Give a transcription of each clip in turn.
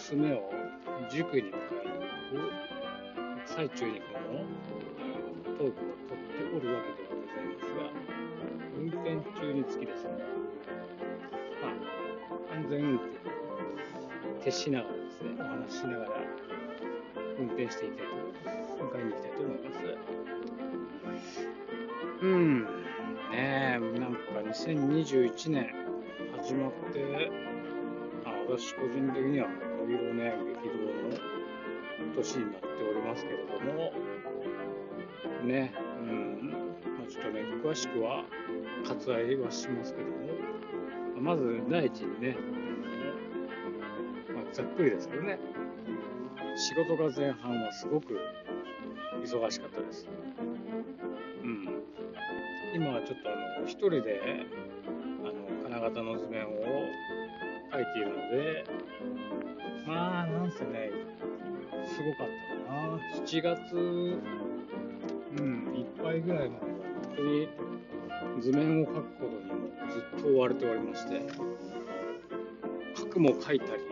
娘を塾に迎えに行く最中にこのトークを取っておるわけではございますが、運転中につきですね、まあ、安全運転を徹しながらですね、お話ししながら運転していきたいと思います。迎えに行きたいと思います。うん、ねえ、なんか2021年始まって、あ私個人的にはこういうね、激動の年になっておりますけれども、ね、うん、まあ、ちょっとね、詳しくは割愛はしますけども、まず第一にね、まあ、ざっくりですけどね、仕事が前半はすごく忙しかったです。うん。今はちょっとあの、一人で、あの、金型の図面を描いているので、まあ、なんせね、すごかったかな。7月、うん、いっぱいぐらいまでは、本当に図面を描くことにもずっと追われておりまして、描くも描いたり、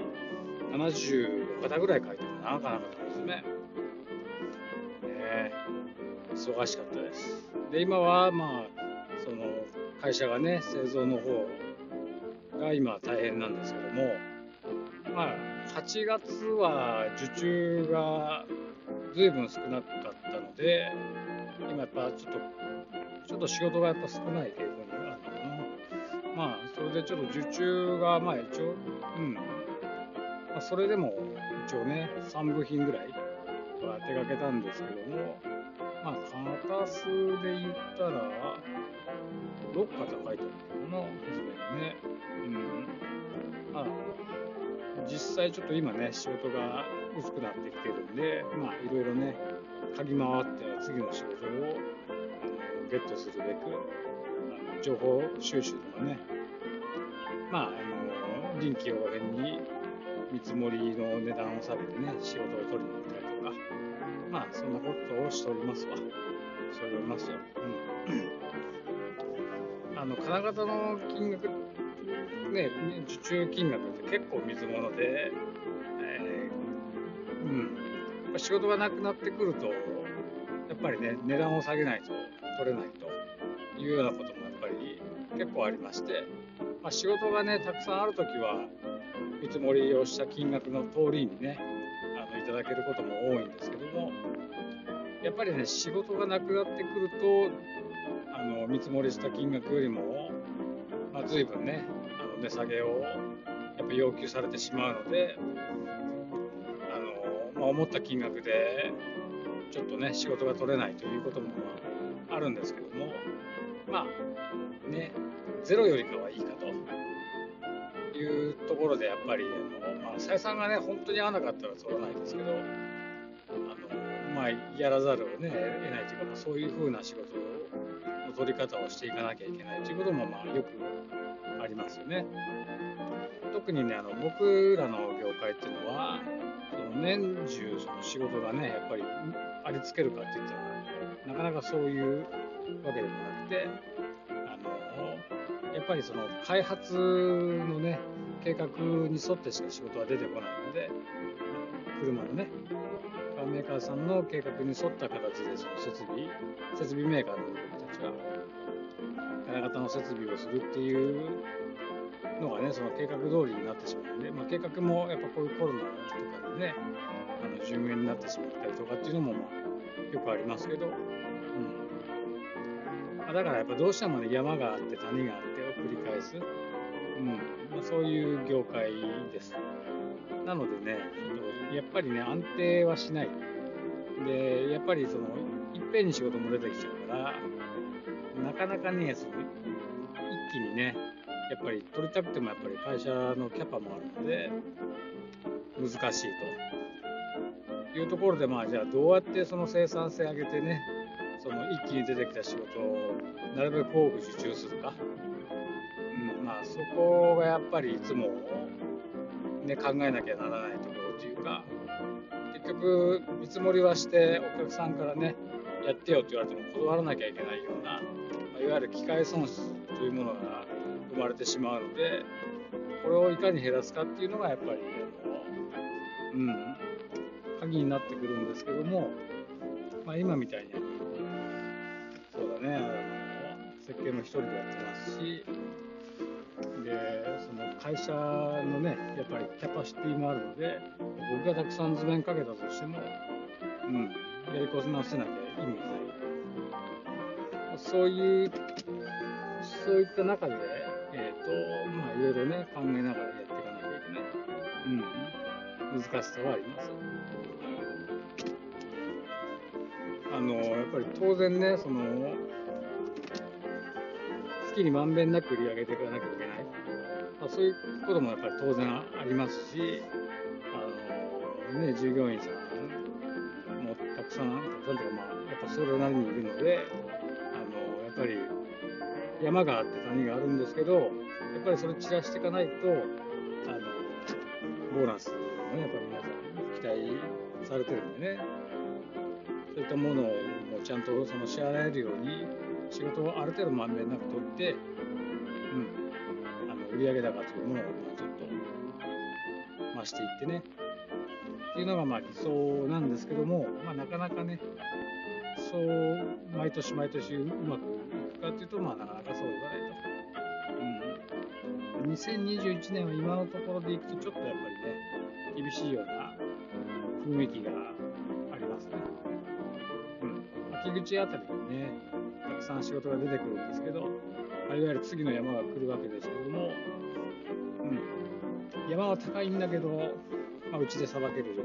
75型ぐらい描いたかな、金型の図面。ねえ忙しかったです。で、今は、まあ、その、会社がね、製造の方が今大変なんですけども、まあ、8月は受注が随分少なかったので、今やっぱちょっと、ちょっと仕事がやっぱ少ない傾向にあるのかな。まあ、それでちょっと受注が、まあ一応、うん。まあ、それでも一応ね、3部品ぐらいは手掛けたんですけども、まあ、型数で言ったら、6型書いてあるのかな、図面ね。うん。実際ちょっと今ね、仕事が薄くなってきてるんで、まあ、いろいろね、嗅ぎ回って次の仕事をあのゲットするべく、あの情報収集とかね、まあ、あの臨機応変に見積もりの値段を下げてね、仕事を取りに行ったりとか、まあ、そんなことをしておりますわ。しておりますよ。うん。あの、金型の金額、ね、受注金額って結構水物で、えーうん。やっぱ仕事がなくなってくると、やっぱりね、値段を下げないと取れないというようなこともやっぱり結構ありまして、まあ、仕事がね、たくさんあるときは、見積もりをした金額の通りにね、あのいただけることも多いんですけども、やっぱりね、仕事がなくなってくると、あの見積もりした金額よりも、まあ、随分ね、あの値下げをやっぱ要求されてしまうので、あのまあ、思った金額でちょっとね、仕事が取れないということもあるんですけども、まあね、ゼロよりかはいいかと。いうところでやっぱりあの、まあ、採算がね本当に合わなかったら取らないですけどあの、まあ、やらざるをね得ないというか、ま、そういうふうな仕事をの取り方をしていかなきゃいけないということもまあよくありますよね。特にねあの僕らの業界っていうのはその年中その仕事がねやっぱりありつけるかって言ったらなかなかそういうわけでもなくてあのやっぱりその開発のね計画に沿ってしか仕事は出てこないので車のねカーメーカーさんの計画に沿った形でその設備設備メーカーのちが金型の設備をするっていうのがねその計画通りになってしまうので、まあ、計画もやっぱこういうコロナとかでねあの順延になってしまったりとかっていうのもまあよくありますけど、うん。まあ、だからやっぱどうしてもね山があって谷があってを繰り返す、うん。まあ、そういう業界です。なのでねやっぱりね安定はしない。でやっぱりそのいっぺんに仕事も出てきちゃうからかなかねその一気にねやっぱり取りたくてもやっぱり会社のキャパもあるので難しいというところでまあじゃあどうやってその生産性上げてねその一気に出てきた仕事をなるべく多く受注するか、うん、まあそこがやっぱりいつもね考えなきゃならないところというか結局見積もりはしてお客さんからねやってよって言われても断らなきゃいけないような、いわゆる機械損失というものが生まれてしまうのでこれをいかに減らすかっていうのがやっぱりあの、うん、鍵になってくるんですけども、まあ、今みたいにそうだねあの設計も一人でやってますしでその会社のねやっぱりキャパシティもあるので僕がたくさん図面かけたとしても、うん、やりこなせなきゃ意味ない。そういうそういった中で、えーとまあ、いろいろね考えながらやっていかなきゃいけない、うん、難しさはあります。あのやっぱり当然ねその好きにまんべんなく売り上げていかなきゃいけない、まあ、そういうこともやっぱり当然ありますしあの、ね、従業員さんもたくさんたくさんというかまあやっぱそれなりにいるのでぱり山があって谷があるんですけどやっぱりそれ散らしていかないとあのボーナスをねやっぱり皆さん期待されてるんでね。そういったものをちゃんとその支払えるように仕事をある程度まんべんなく取って、うん、あの売上高というものをちょっと増していってね。っていうのがまあ理想なんですけども、まあ、なかなかねそう毎年毎年うまくうとまあなかなかそうではないと。うん、2021年は今のところでいくとちょっとやっぱりね厳しいような雰囲気がありますね。うん秋口あたりにね、たくさん仕事が出てくるんですけど、いわゆる次の山が来るわけですけども、うん、山は高いんだけど、まあ、うちでさばけるように、ね、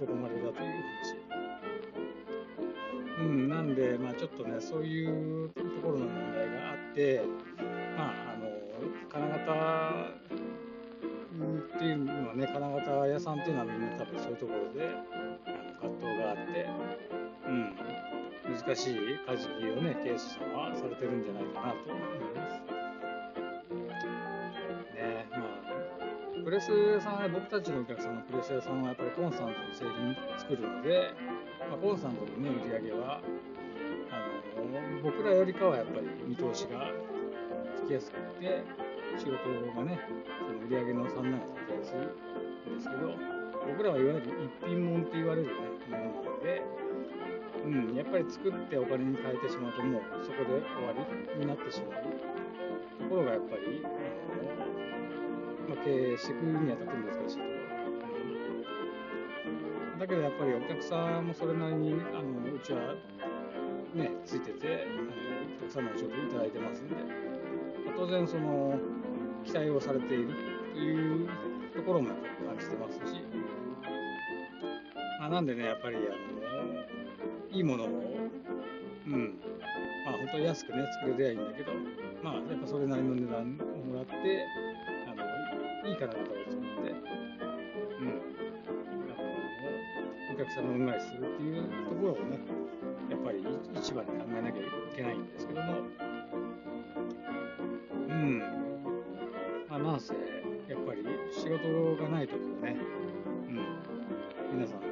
どこまでだという。なんで、まあ、ちょっとね、そういうところの問題があって、まあ、あの金型っていうのはね、金型屋さんっていうのはみんな多分そういうところであの、葛藤があって、うん、難しい舵切りをね、ケースさんはされてるんじゃないかなと思います。ねまあ、プレス屋さんは、僕たちのお客さんのプレス屋さんはやっぱりコンスタントに製品作るので、まあ、コンスタントにね、売り上げは、あの僕らよりかはやっぱり見通しがつきやすくて、仕事がね、その売り上げの算段が立てやすいんですけど、僕らはいわゆる一品物って言われる、ね、ものなので、うん、やっぱり作ってお金に変えてしまうともうそこで終わりになってしまうところがやっぱり、まあ、経営していくにあたって難しいと。だけどやっぱりお客さんもそれなりにあのうちはねついててあのたくさんのお仕事いただいてますんで、ま、当然その期待をされているというところもやっぱり感じてますし、まあ、なんでね、やっぱりあのいいものを、うん、まあ本当に安くね、作れりゃいいんだけど、まあやっぱそれなりの値段をもらって、あのいい金型を作って、客さんの恩返しするっていうところをね、やっぱり一番に考えなきゃいけないんですけども、うん、まあなんせ、やっぱり仕事がない時はね、うん、皆さん、も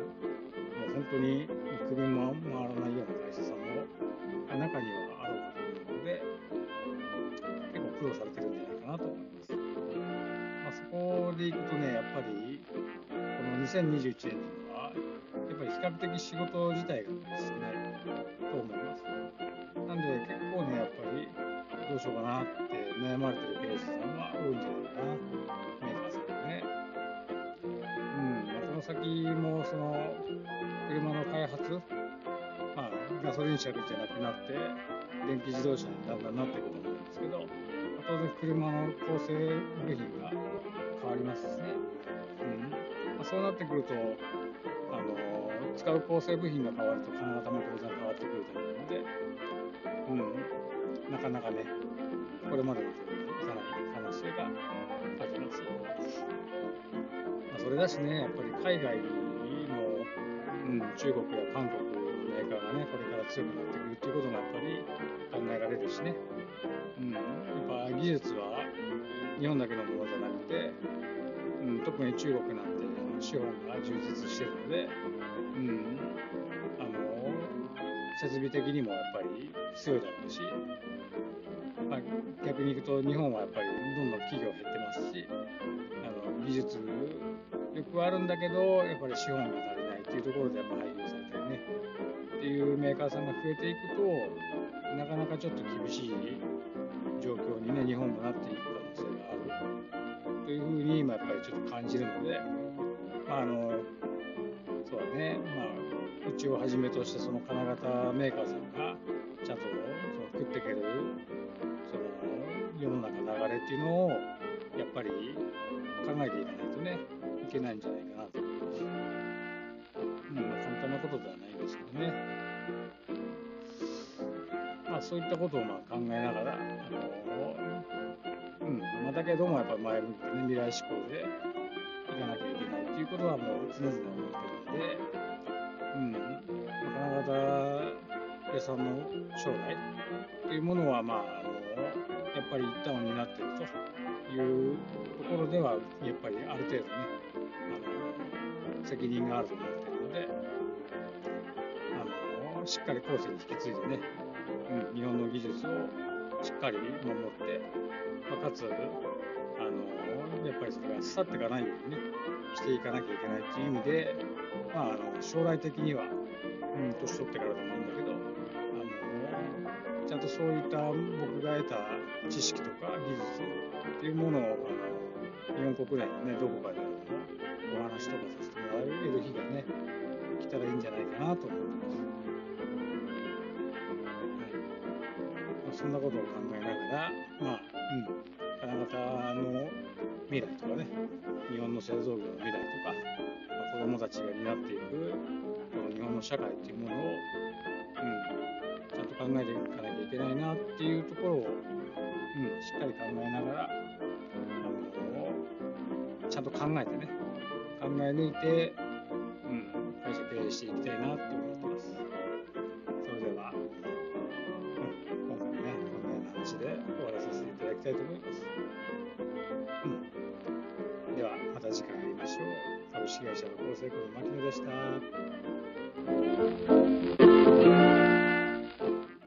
う本当に首も回らないような会社さんも中にはあろうかと思うので、結構苦労されてるんじゃないかなと思います。まあ、そこでいくとね、やっぱり、この2021年、やっぱり比較的仕事自体が少ないと思います。なんで結構ね、やっぱりどうしようかなって悩まれてる経営者さんは多いんじゃないかな目指すにはね。うん。まこの先もその車の開発、まあ、ガソリン車じゃなくなって電気自動車にだんだんなっていくと当然車の構成部品が変わりますしね、うん。まあ、そうなってくるとあの使う構成部品が変わると金型も当然変わってくると思うので、うん、なかなかねこれまでのとおりにいかない可能性があります。それだしね、やっぱり海外の、うん、中国や韓国のメーカーがね、これ強くなってくるっていうこともやっぱり考えられるしね、うん、やっぱ技術は日本だけのものじゃなくて、うん、特に中国なんて資本が充実してるので、うん、あの設備的にもやっぱり強いだろうし、まあ、逆に言うと日本はやっぱりどんどん企業減ってますしあの技術力はあるんだけどやっぱり資本が足りないっていうところでやっぱ廃業されたりね。っていうメーカーさんが増えていくとなかなかちょっと厳しい状況にね日本もなっていく可能性があるというふうに今やっぱりちょっと感じるので、まあ、あのそうだね、まあ、うちをはじめとしてその金型メーカーさんがちゃんとその食っていけるその世の中流れっていうのをやっぱり考えていかないとねいけないんじゃないかなと思います。まあ、簡単なことではないですけどね。まあ、そういったことをまあ考えながら、あのうんまあ、だけどもやっぱ前向きに、ね、未来志向でいかなきゃいけないっていうことはもう常々思ってるので、うんまあ、金型屋さんの将来っていうものは、まあ、あのやっぱり一旦は担っているというところではやっぱりある程度ねあの責任があると思しっかり後世に引き継いでね、うん、日本の技術をしっかり守って、まあ、かつあのやっぱりそれが去っていかないようにねしていかなきゃいけないっていう意味で、まあ、あの将来的には、うん、年取ってからでもいいんだけどあのちゃんとそういった僕が得た知識とか技術っていうものをあの日本国内のねどこかでお話とかさせてもらえる日がね来たらいいんじゃないかなと思ってます。そんなことを考えながら、まあ、うん、金型の未来とかね、日本の製造業の未来とか、まあ、子供たちが担っていくこの日本の社会っていうものを、うん、ちゃんと考えていかなきゃいけないなっていうところを、うん、しっかり考えながら、あのちゃんと考えてね、考え抜いて、うん、会社経営していきたいなって思ってます。ただきたいと思います。うん、では、また次回会いましょう。株式会社の厚生区の牧野でした。